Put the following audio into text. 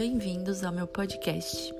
Bem-vindos ao meu podcast.